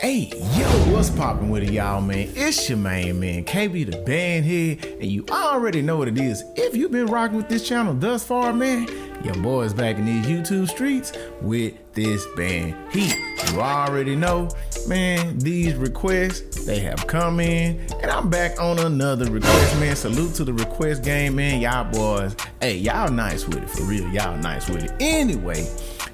Hey, yo, what's poppin' with it, y'all, man? It's your main man, KB the band here, and you already know what it is. If you've been rocking with this channel thus far, man, your boy's back in these YouTube streets with this band heat. You already know, man, these requests, they have come in, and I'm back on another request, man. Salute to the request game, man. Y'all boys, hey, y'all nice with it, for real. Y'all nice with it. Anyway,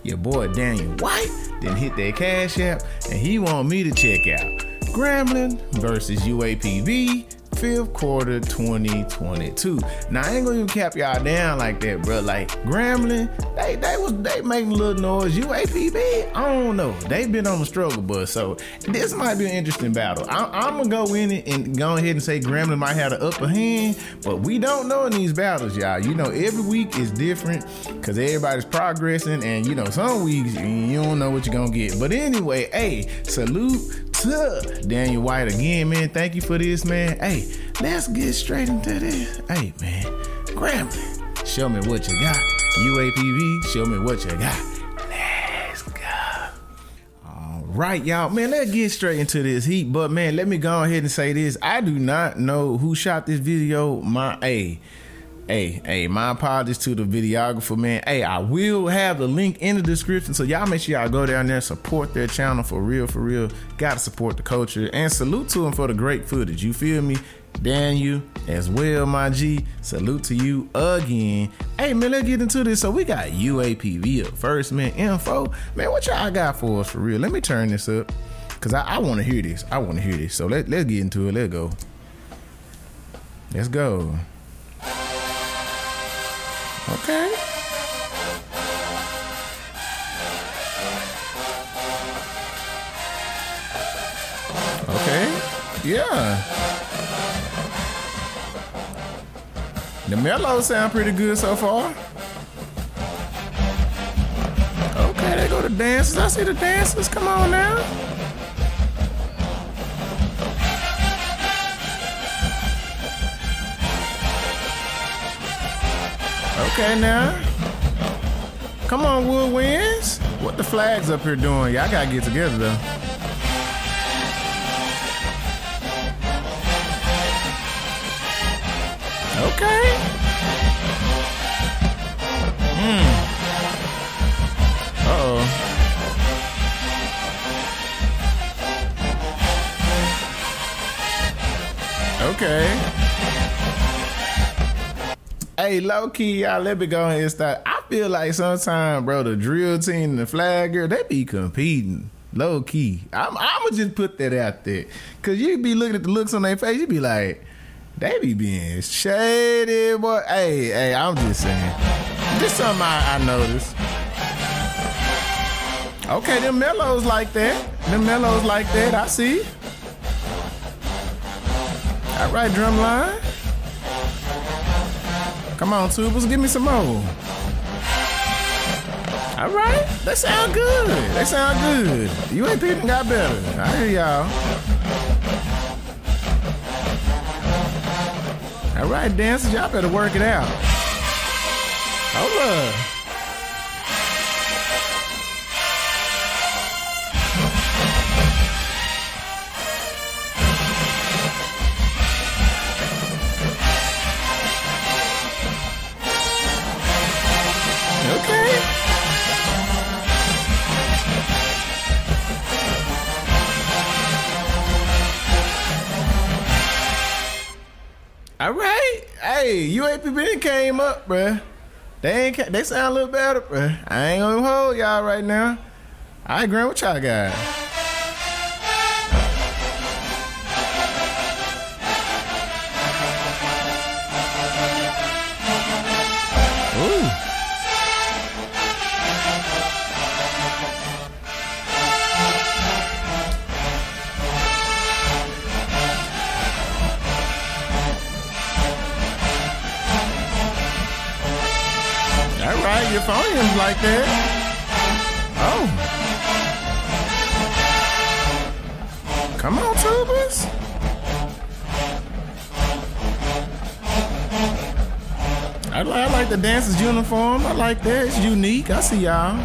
your boy Daniel White then hit that cash app and he want me to check out Grambling versus UAPB fifth quarter 2022. Now I ain't gonna even cap y'all down like that, bro. Like Grambling, they they was they making a little noise. UAPB, I don't know. They been on the struggle bus, so this might be an interesting battle. I, am gonna go in it and go ahead and say Grambling might have the upper hand, but we don't know in these battles, y'all. You know, every week is different because everybody's progressing, and you know, some weeks you don't know what you're gonna get. But anyway, hey, salute to Daniel White again, man. Thank you for this, man. Hey, let's get straight into this. Hey, man, Grambling, show me what you got. UAPB, show me what you got. Let's go. All right, y'all, man. Let's get straight into this heat. But man, let me go ahead and say this. I do not know who shot this video. My hey. Hey, hey, my apologies to the videographer, man. Hey, I will have the link in the description. So y'all make sure y'all go down there, support their channel for real, for real. Gotta support the culture. And salute to them for the great footage. You feel me? Daniel as well, my G. Salute to you again. Hey man, let's get into this. So we got UAPB up first, man. Info. Man, what y'all got for us for real? Let me turn this up. Cause I, I want to hear this. I want to hear this. So let, let's get into it. Let's go. Let's go. Okay. Okay. Yeah. The mellows sound pretty good so far. Okay, they go to dances. I see the dancers. Come on now. Okay now. Come on, Woodwinds. What the flags up here doing? Y'all gotta get together though. Okay. Hey, low key, y'all let me go ahead and start. I feel like sometimes, bro, the drill team and the flag girl, they be competing. Low key. I'm I'ma just put that out there. Cause you be looking at the looks on their face, you be like, they be being shady, boy. Hey, hey, I'm just saying. This something I, I noticed. Okay, them mellows like that. Them mellows like that, I see. All right, drumline. Come on, tubers, give me some more. All right, that sound good. That sound good. You ain't people got better. I hear y'all. All right, dancers, y'all better work it out. Hold up. Hey, UAPB came up, bruh. They ain't they sound a little better, bruh. I ain't gonna hold y'all right now. I agree with y'all got. Like that. Oh. Come on, tubers. I I like the dancer's uniform. I like that. It's unique. I see y'all.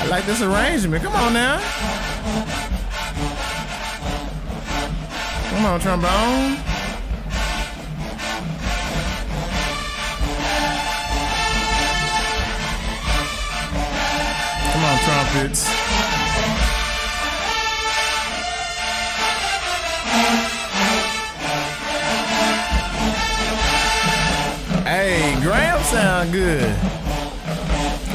I like this arrangement. Come on now. Come on, trombone. Trumpets. Hey, Graham sound good.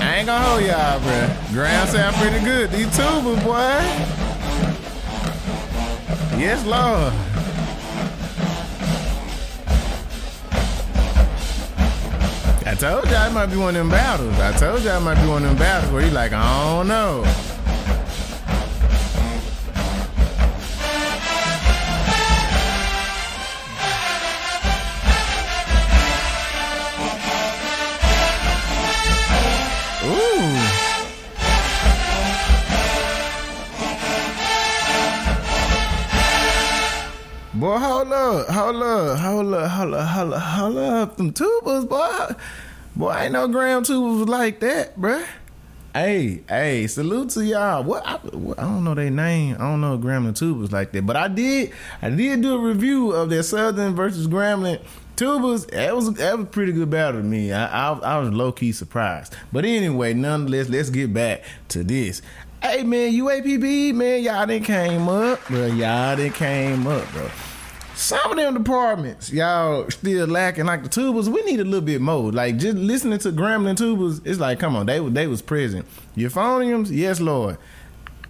I ain't gonna hold y'all, bruh. Graham sound pretty good. These tubas, boy. Yes, Lord. Told y'all it might be one of them battles. I told y'all it might be one of them battles where you like, I don't know. Ooh. Boy, hold up, hold up, hold up, hold up, hold up, hold up. Them tubas, boy. Boy, ain't no gram tubas like that, bruh. Hey, hey, salute to y'all. What I, what, I don't know their name. I don't know Grambling tubas like that, but I did. I did do a review of their Southern versus Grambling tubas. That was that was pretty good battle to me. I I, I was low key surprised. But anyway, nonetheless, let's get back to this. Hey man, UAPB man, y'all done came up, bro. Y'all done came up, bro. Some of them departments, y'all still lacking. Like the tubas, we need a little bit more. Like just listening to Grambling tubas, it's like, come on, they they was present. Euphoniums, yes, Lord.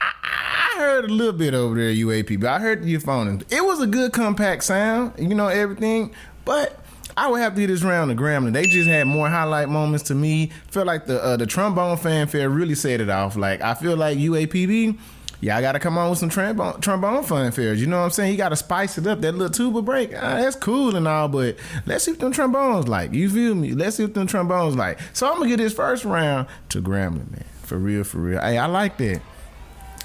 I, heard a little bit over there, UAP, but I heard euphoniums. It was a good compact sound, you know, everything. But I would have to do this round the Grambling. They just had more highlight moments to me. Felt like the uh, the trombone fanfare really set it off. Like I feel like UAPB. Y'all got to come on with some trombone, trombone fanfares. You know what I'm saying? You got to spice it up. That little tuba break, ah, that's cool and all, but let's see what them trombones like. You feel me? Let's see what them trombones like. So I'm gonna get this first round to Grambling, man. For real, for real. Hey, I like that.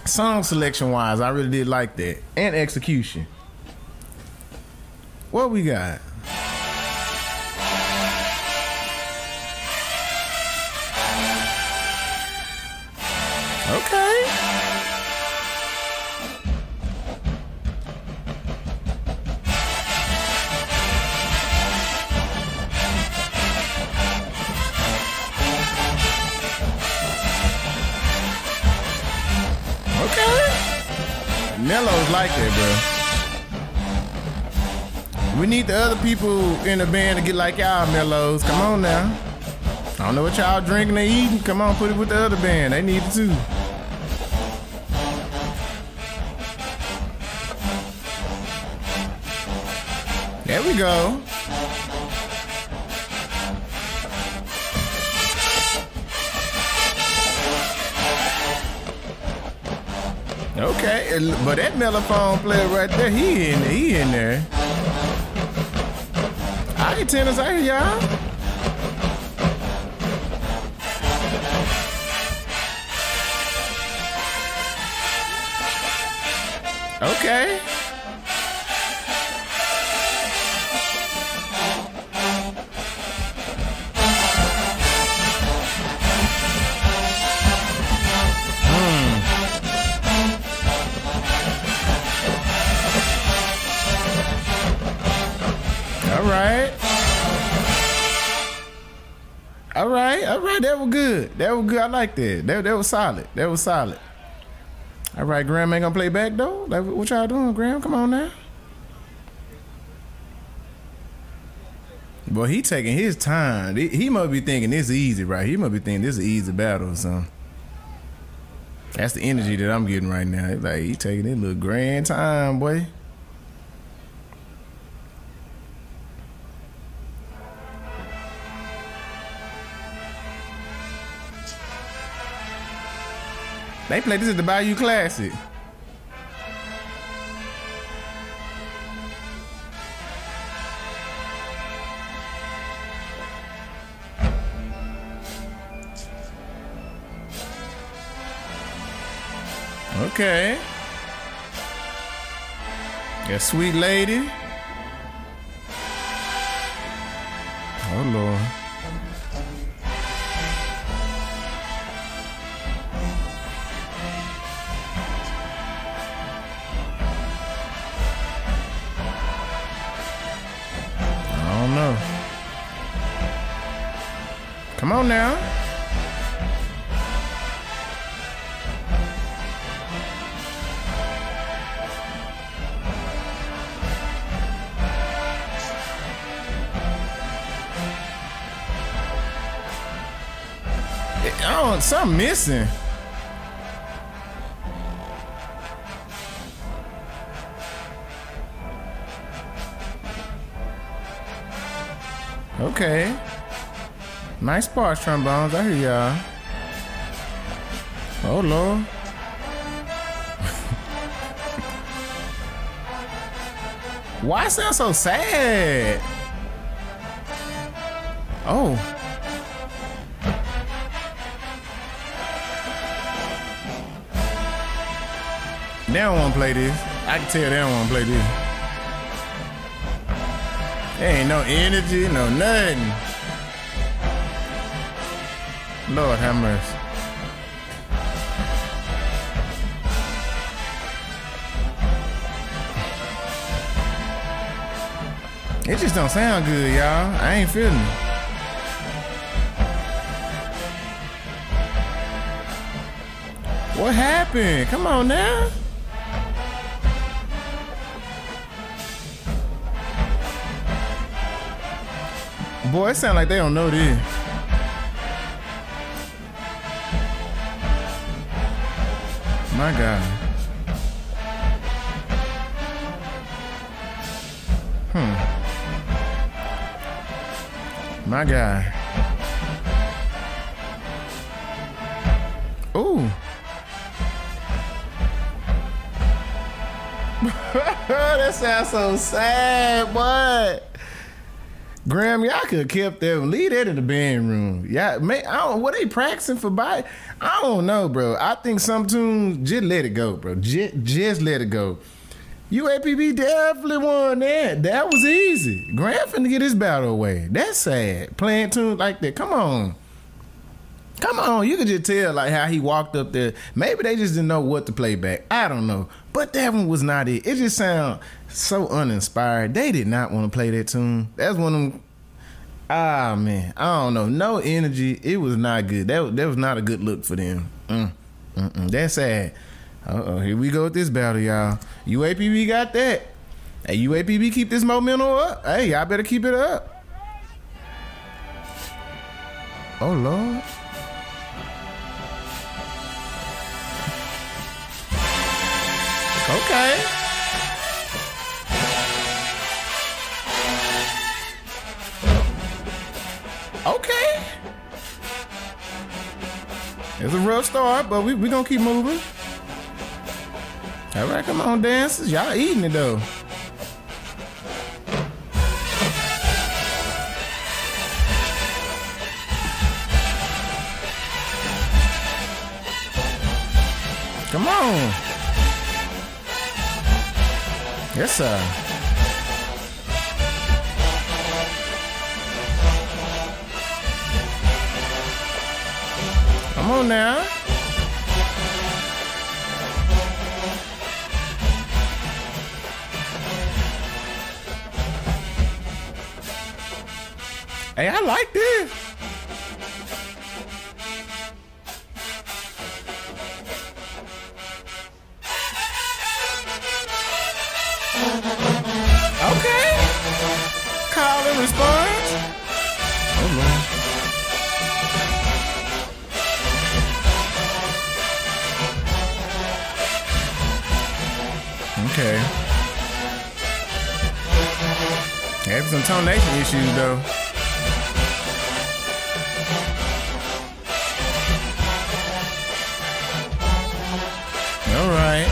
Song selection wise, I really did like that, and execution. What we got? Like that, bro. We need the other people in the band to get like y'all mellows. Come on now. I don't know what y'all drinking or eating. Come on, put it with the other band. They need it too. There we go. But that mellophone player right there, he in he in there. I hear tennis, I hear y'all. Okay. Good. That was good. I like that. That, that was solid. That was solid. All right, Graham ain't gonna play back though. Like, what y'all doing, Graham? Come on now. Boy, he taking his time. He, must be thinking this is easy, right? He must be thinking this is an easy battle or something. That's the energy that I'm getting right now. Like he taking his little grand time, boy. They play this at the Bayou Classic. Okay. Yeah, sweet lady. Oh, something missing. Okay. Nice parts, trombones. I hear y'all. Oh, Lord. Why sound so sad? Oh. They don't want to play this. I can tell they don't want to play this. There ain't no energy, no nothing. Lord have mercy. It just don't sound good, y'all. I ain't feeling it. What happened? Come on now. Boy, it sound like they don't know this. My God. Hmm. My God. Ooh. that sounds so sad, boy. Graham, y'all could have kept them. Leave that in the band room. Yeah, man, I don't. What they practicing for? By I don't know, bro. I think some tunes just let it go, bro. Just, just let it go. UAPB definitely won that. That was easy. Graham finna get his battle away. That's sad. Playing tunes like that. Come on. Come on, you could just tell like how he walked up there. Maybe they just didn't know what to play back. I don't know. But that one was not it. It just sounded so uninspired. They did not want to play that tune. That's one of them. Ah man, I don't know. No energy. It was not good. That that was not a good look for them. Mm, mm-mm. That's sad. Oh, here we go with this battle, y'all. UAPB got that. Hey, UAPB keep this momentum up. Hey, y'all better keep it up. Oh Lord. Okay. A rough start, but we we gonna keep moving. All right, come on, dancers. Y'all eating it though. Come on. Yes, sir. Come on now. Hey, I like this. Having some tonation issues though. All right.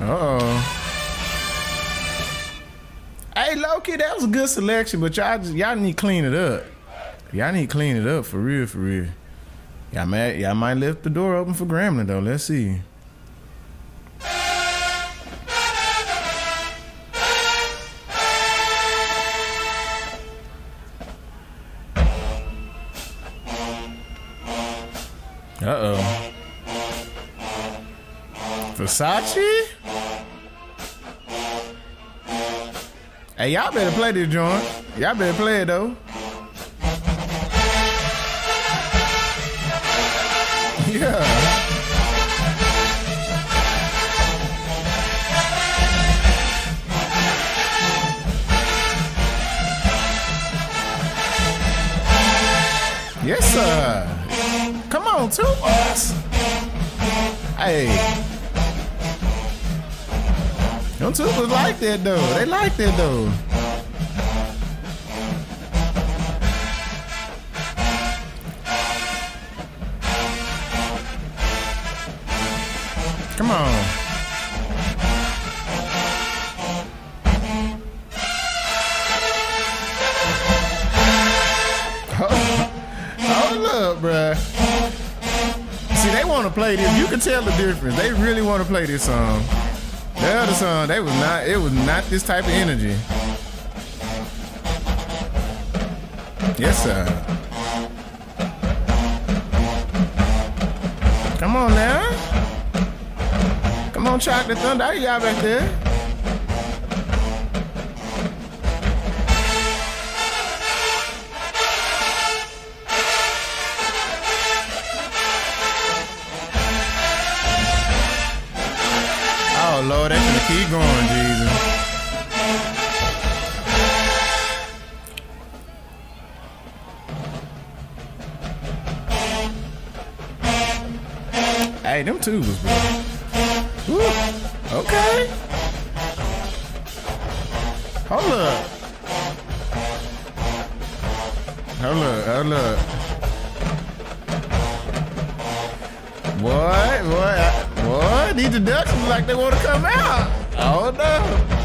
Uh-oh. Hey, Loki, that was a good selection, but y'all just, y'all need to clean it up. Y'all need to clean it up for real, for real. Y'all might, y'all might lift the door open for Grambling though. Let's see. Versace? Hey, y'all better play this joint. Y'all better play it though. Yeah. Yes, sir. Come on, two boys. Hey. Them tubers like that though. They like that though. Come on. Hold up, bruh. See, they want to play this. You can tell the difference. They really want to play this song. The other song, they was not. It was not this type of energy. Yes, sir. Come on now. Come on, Chocolate Thunder. I y'all back there. Woo. Okay. Hold up. Hold up, hold up. What? What? What? These deductions like they want to come out. Oh no.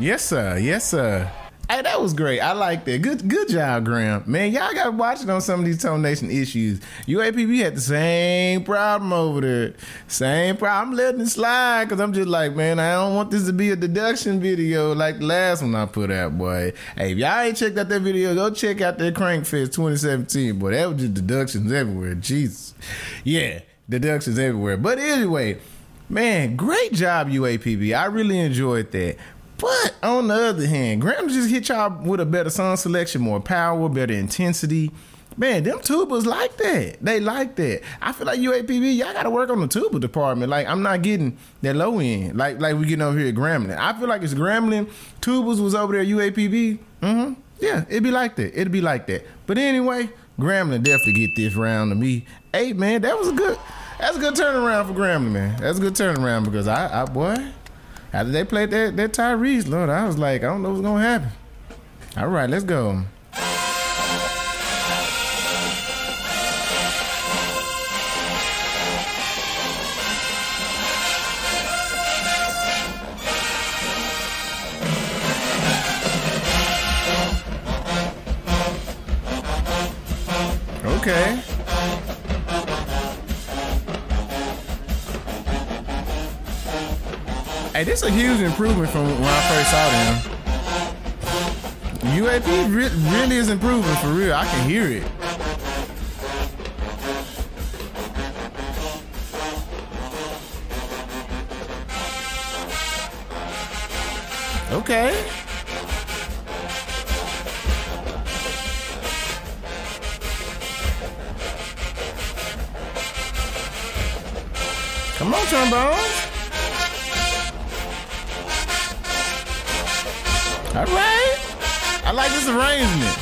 Yes, sir. Yes, sir. Hey, that was great. I like that. Good, good job, Graham. Man, y'all got to watch it on some of these tonation issues. UAPB had the same problem over there. Same problem. I'm letting it slide because I'm just like, man, I don't want this to be a deduction video like the last one I put out, boy. Hey, if y'all ain't checked out that video, go check out that Crankfest 2017, boy. That was just deductions everywhere. Jesus. Yeah, deductions everywhere. But anyway, man, great job, UAPB. I really enjoyed that. But on the other hand, Graham just hit y'all with a better song selection, more power, better intensity. Man, them tubas like that. They like that. I feel like UAPB, y'all got to work on the tuba department. Like I'm not getting that low end. Like like we getting over here at Grambling. I feel like it's Grambling. Tubas was over there UAPB. Mm-hmm. Yeah, it'd be like that. It'd be like that. But anyway, Grambling definitely get this round to me. Hey man, that was a good. That's a good turnaround for Grambling, man. That's a good turnaround because I, I boy. After they played that, that Tyrese, Lord, I was like, I don't know what's gonna happen. All right, let's go. Hey, this is a huge improvement from when I first saw them. UAP re- really is improving for real. I can hear it. Okay. Come on, trombones. Arrangement.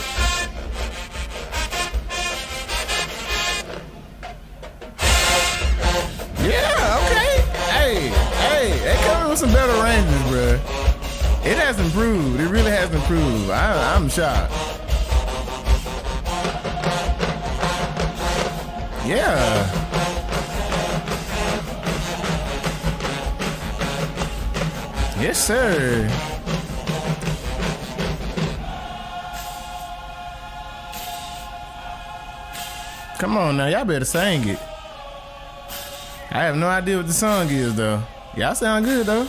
Yeah, okay. Hey, hey, they coming with some better arrangements, bruh. It has improved. It really has improved. I, I'm shocked. Yeah. Yes, sir. Come on now, y'all better sing it. I have no idea what the song is though. Y'all sound good though.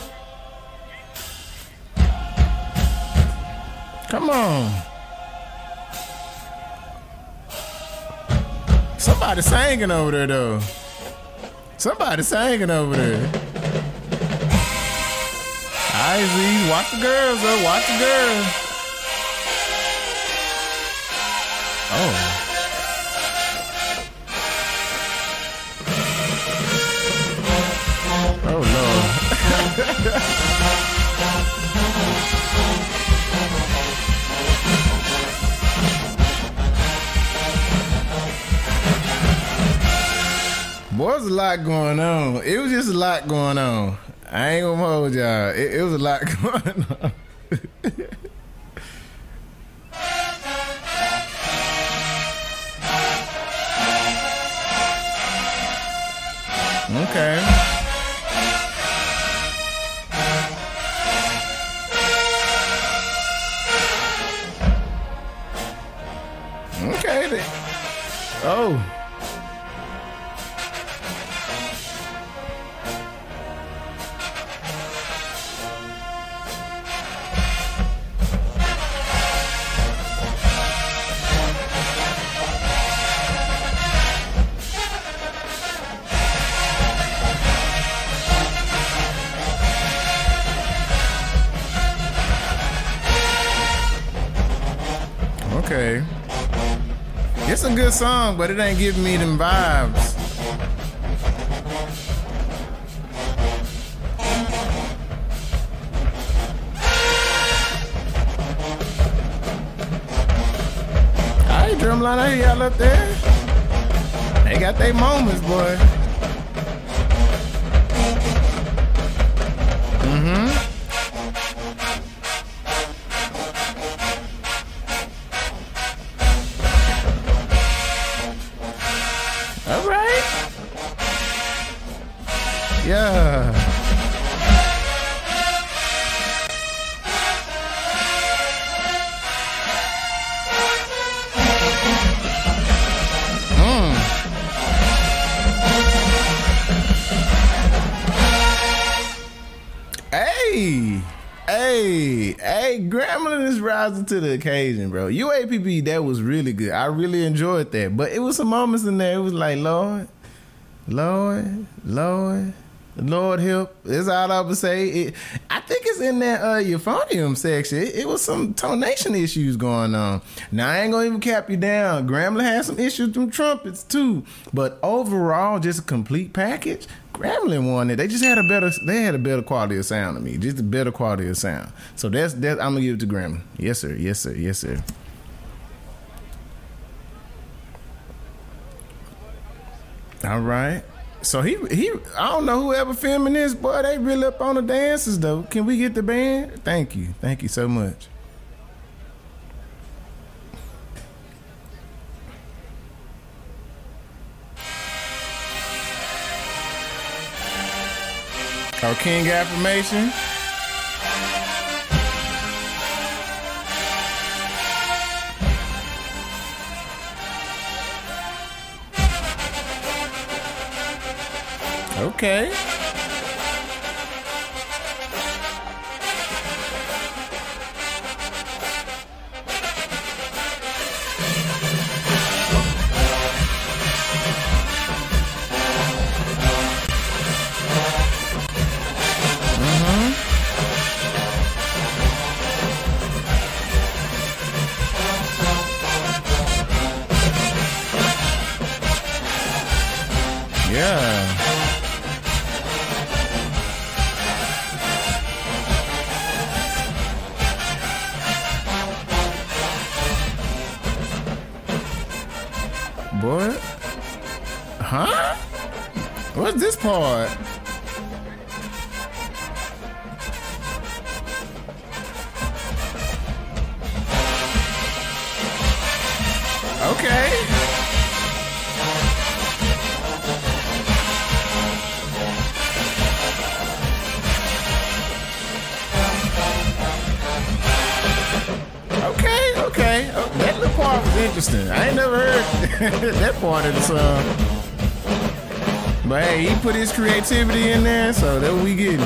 Come on. Somebody singing over there though. Somebody singing over there. Alright, Z, watch the girls though. Watch the girls. Oh There's a lot going on. It was just a lot going on. I ain't gonna hold y'all. It, it was a lot going on. Okay. Okay. Oh. Good song, but it ain't giving me them vibes. Alright, drumline, I hear y'all up there. They got their moments, boy. To the occasion, bro. UAPB, that was really good. I really enjoyed that. But it was some moments in there. It was like, Lord, Lord, Lord, Lord help. That's all I would say. It, I think it's in that uh, euphonium section. It, it, was some tonation issues going on. Now I ain't gonna even cap you down. Grambling had some issues with trumpets too. But overall, just a complete package. Grambling won it. They just had a better they had a better quality of sound to me. Just a better quality of sound. So that's that I'm gonna give it to Grambling. Yes, sir, yes, sir, yes, sir. All right. So he he I don't know whoever filming this, boy, they really up on the dances though. Can we get the band? Thank you. Thank you so much. Our King affirmation. Okay. Interesting. I ain't never heard that part of the song. But hey, he put his creativity in there, so that we getting.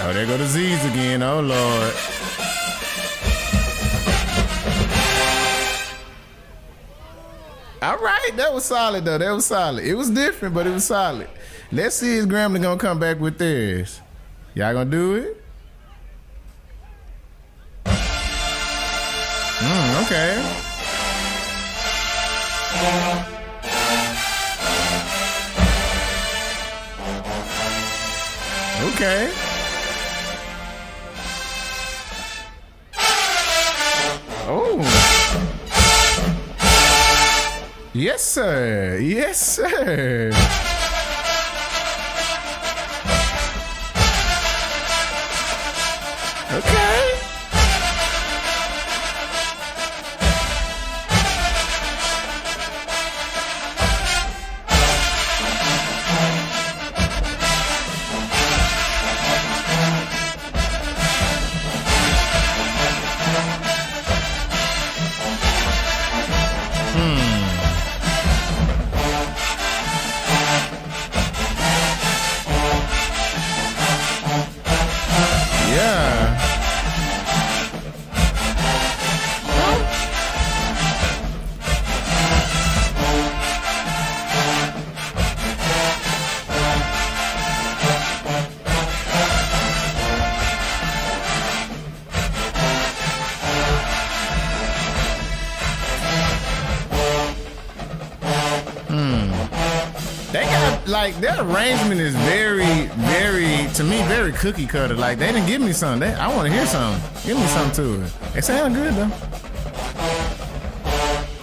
Oh, there go the Z's again. Oh Lord. All right, that was solid though. That was solid. It was different, but it was solid. Let's see if Grambling gonna come back with theirs. Y'all gonna do it? Okay. Okay. Oh. Yes, sir. Yes, sir. Their arrangement is very, very to me very cookie cutter. Like they didn't give me something. They, I want to hear something. Give me something to it. They sound good though.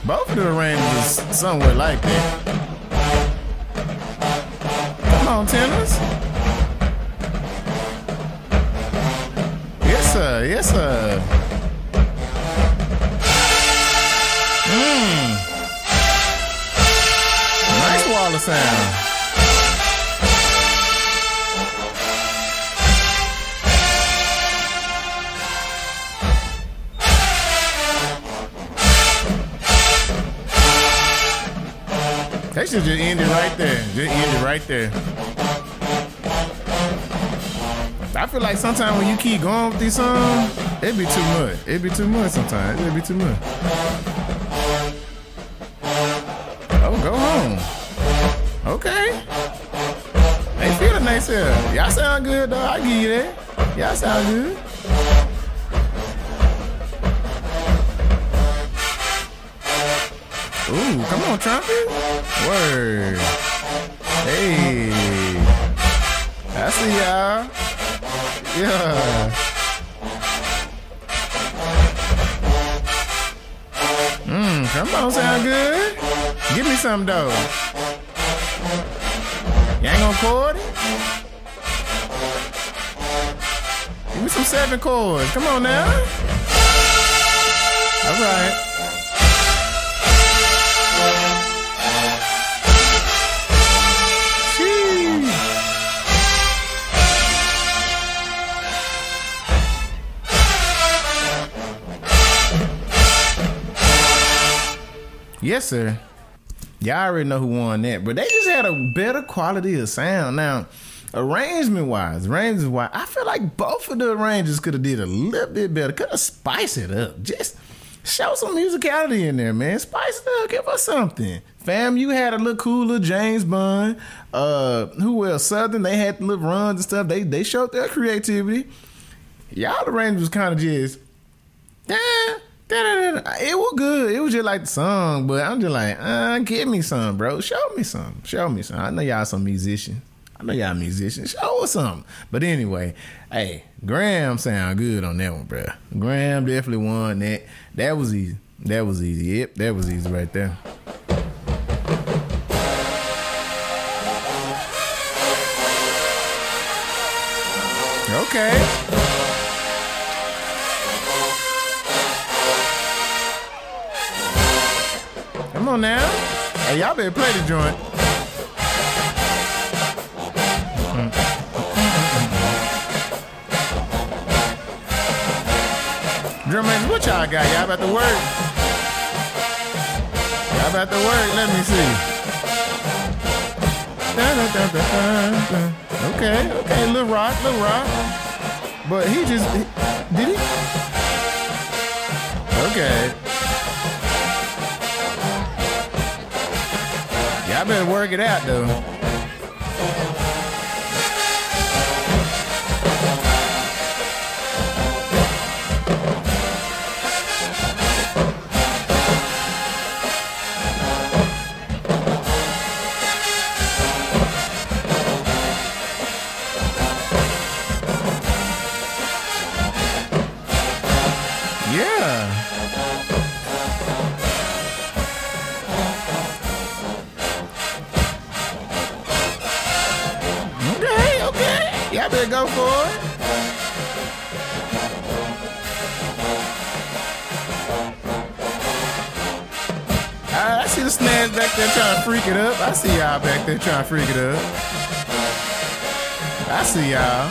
Both of the arrangements somewhat like that. Should just end it right there. Just end it right there. I feel like sometimes when you keep going with these songs, it'd be too much. It'd be too much sometimes. It'd be too much. Oh, go home. Okay. They feeling nice here. Y'all sound good though. I give you that. Y'all sound good. Ooh, come on, trumpet. Word. Hey. I see y'all. Yeah. Mmm, come on, sound good. Give me some though. You ain't gonna chord it? Give me some seven chords. Come on now. All right. Yes, sir. Y'all already know who won that, but they just had a better quality of sound. Now, arrangement wise, arrangement wise, I feel like both of the arrangers could have did a little bit better. Could have spiced it up. Just show some musicality in there, man. Spice it up. Give us something. FAMU had a little cooler James Bond. Uh, who else? Southern. They had little runs and stuff. They they showed their creativity. Y'all arrangement was kind of just. Yeah. It was good. It was just like the song, but I'm just like, uh, give me some, bro. Show me some. Show me some. I know y'all some musicians. I know y'all musicians. Show us something. But anyway, hey, Graham sound good on that one, bro. Graham definitely won that. That was easy. That was easy. Yep, that was easy right there. Okay. On now. Hey, y'all better play the joint. Drum man, what y'all got? Y'all about to work? How about the work? Let me see. Okay, okay, Little Rock, Little Rock. But he just did he? Okay. Y'all better work it out though. There trying to freak it up. I see y'all back there trying to freak it up. I see y'all.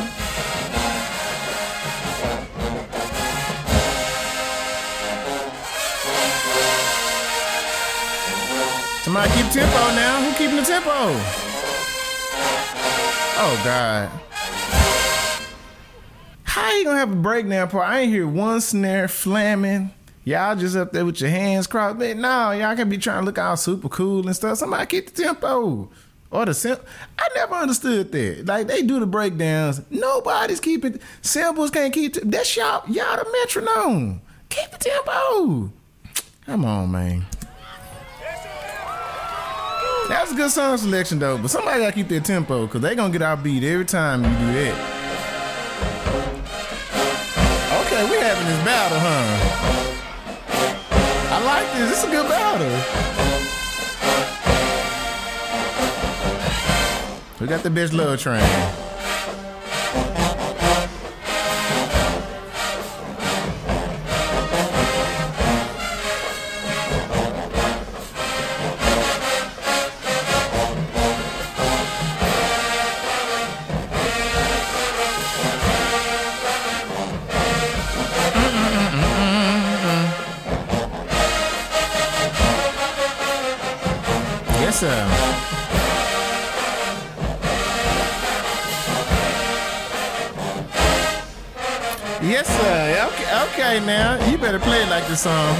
Somebody keep tempo now. Who keeping the tempo? Oh God. How you gonna have a breakdown part? I ain't hear one snare flamming. Y'all just up there with your hands crossed. Man, no, y'all can be trying to look all super cool and stuff. Somebody keep the tempo. Or the sim I never understood that. Like they do the breakdowns. Nobody's keeping samples can't keep t- that's y'all y'all the metronome. Keep the tempo. Come on, man. That was a good song selection though, but somebody gotta keep their tempo because they gonna get our beat every time you do that. Okay, we having this battle, huh? I like this. This is a good battle. We got the bitch love train. Yes, sir. Okay, okay, now you better play it like the song.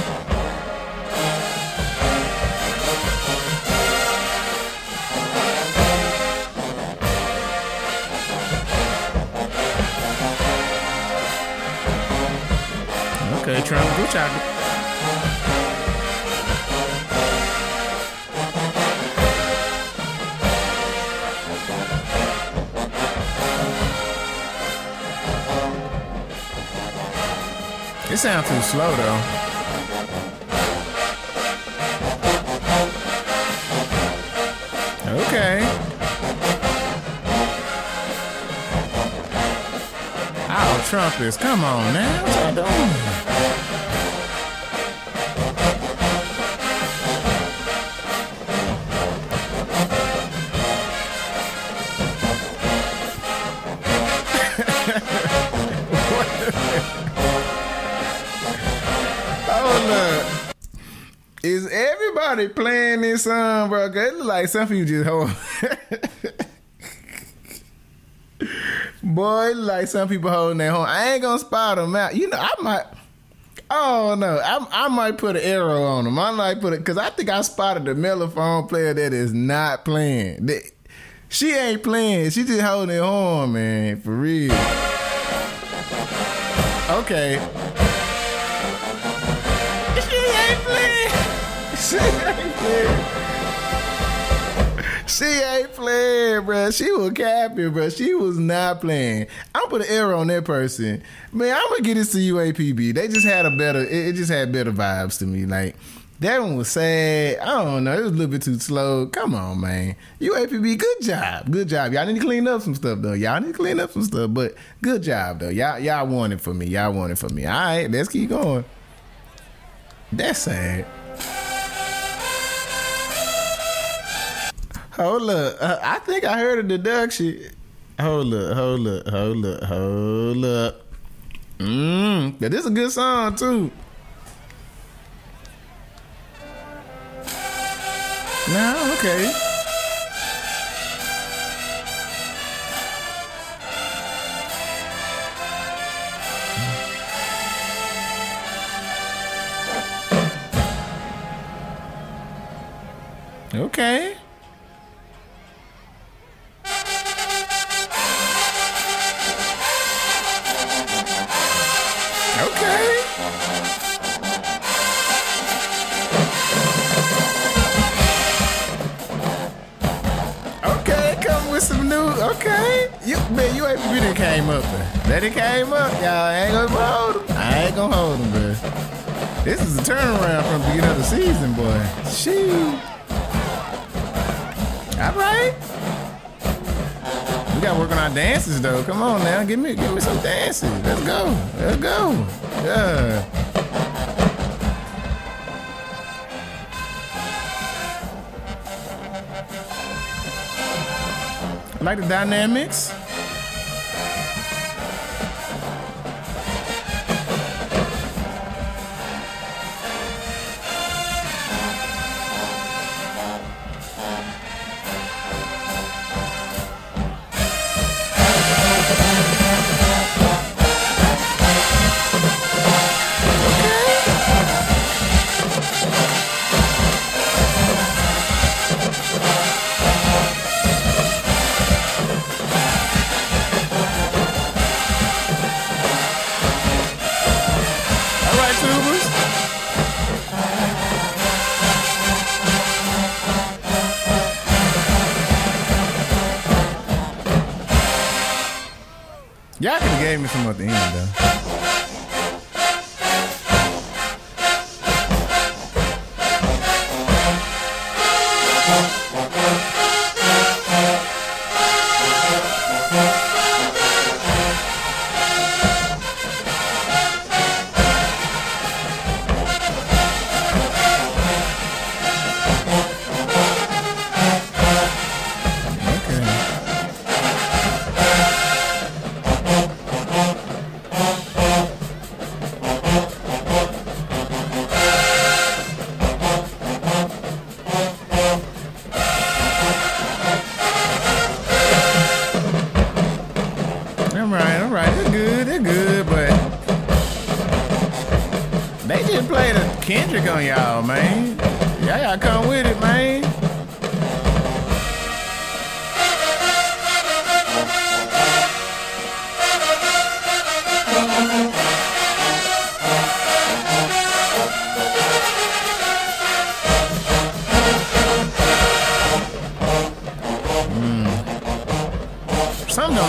Okay, Trump, good job. It sounds too slow though. Okay. Our trumpets, come on now. Everybody playing this song, bro. It look like some people just hold. Boy, it like some people holding their home. I ain't gonna spot them out. You know, I might. Oh no, I, I might put an arrow on them. I might put it because I think I spotted the mellophone player that is not playing. she ain't playing. She just holding her horn, man. For real. Okay. She ain't playing, bro. She was capping, bro. She was not playing. I'm put an error on that person. Man, I'm gonna get this to UAPB. They just had a better. It, it just had better vibes to me. Like that one was sad. I don't know. It was a little bit too slow. Come on, man. UAPB, good job. Good job. Y'all need to clean up some stuff though. Y'all need to clean up some stuff. But good job though. Y'all y'all won it for me. Y'all won it for me. All right, let's keep going. That's sad. Hold up. Uh, I think I heard a deduction. Hold up, hold up, hold up, hold up. Mmm. This is a good song too. Okay. Okay. Okay. Man. It came up, y'all. I ain't gonna hold him. I ain't gonna hold him, bro. This is a turnaround from the beginning of the season, boy. Shoot. All right. We gotta work on our dances though. Come on now, give me give me some dances. Let's go. Let's go. Yeah. I like the dynamics. Gave me some at the end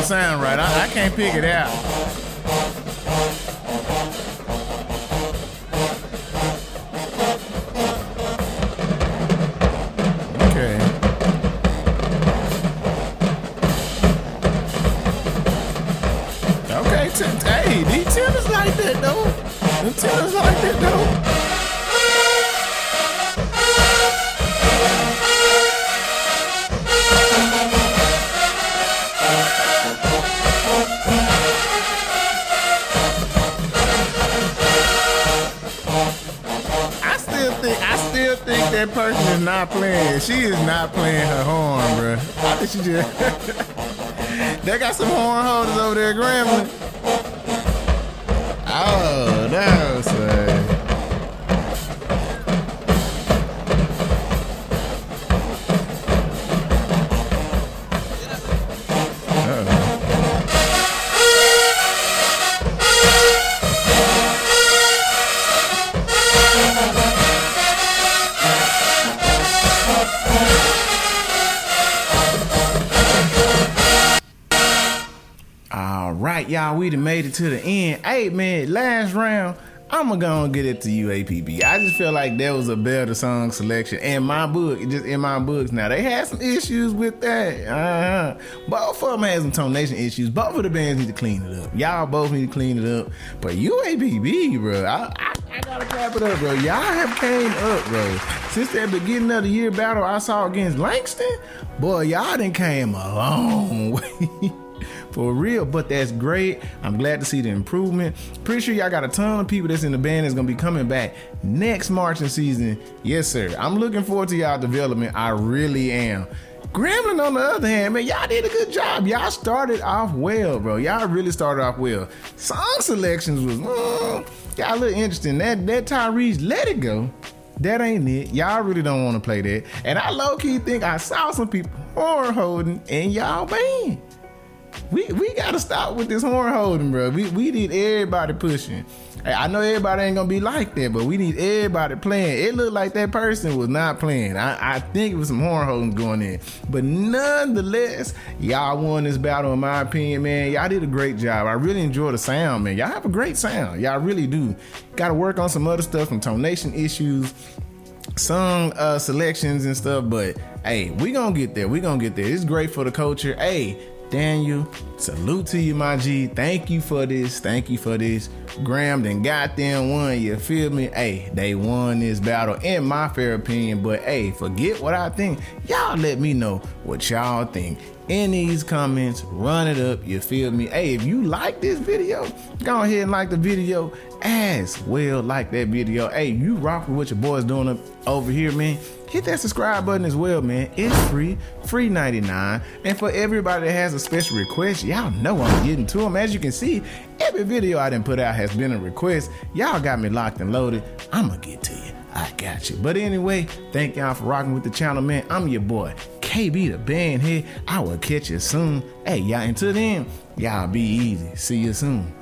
sound right. I, I can't pick it out. They got some horn holders over there Grambling. Y'all, we done made it to the end. Hey, man, last round, I'm gonna get it to UAPB. I just feel like that was a better song selection in my book, just in my books. Now, they had some issues with that. Uh-huh. Both of them had some tonation issues. Both of the bands need to clean it up. Y'all both need to clean it up. But UAPB, bro, I, I, I gotta clap it up, bro. Y'all have came up, bro. Since that beginning of the year battle I saw against Langston, boy, y'all done came a long way. For real. But that's great. I'm glad to see the improvement. Pretty sure y'all got a ton of people that's in the band that's gonna be coming back next marching season. Yes, sir. I'm looking forward to y'all development. I really am. Grambling, on the other hand, man, y'all did a good job. Y'all started off well, bro. Y'all really started off well. Song selections was, mm, y'all look interesting. That that Tyrese, let it go. That ain't it. Y'all really don't want to play that. And I low key think I saw some people horn holding in y'all band. We we gotta stop with this horn holding, bro. We we need everybody pushing. I know everybody ain't gonna be like that, but we need everybody playing. It looked like that person was not playing. I, I think it was some horn holding going in. But nonetheless, y'all won this battle, in my opinion, man. Y'all did a great job. I really enjoy the sound, man. Y'all have a great sound. Y'all really do. Gotta work on some other stuff, some tonation issues song uh, selections and stuff, but hey, we gonna get there. We gonna get there. It's great for the culture. Hey, Daniel, salute to you, my G. Thank you for this. Thank you for this. Graham then got them won. You feel me? Hey, they won this battle in my fair opinion. But hey, forget what I think. Y'all let me know what y'all think in these comments. Run it up. You feel me? Hey, if you like this video, go ahead and like the video as well. Like that video. Hey, you rock with what your boys doing up over here, man hit that subscribe button as well, man. It's free, free 99. And for everybody that has a special request, y'all know I'm getting to them. As you can see, every video I didn't put out has been a request. Y'all got me locked and loaded. I'ma get to you. I got you. But anyway, thank y'all for rocking with the channel, man. I'm your boy, KB the Bandhead. I will catch you soon. Hey, y'all, until then, y'all be easy. See you soon.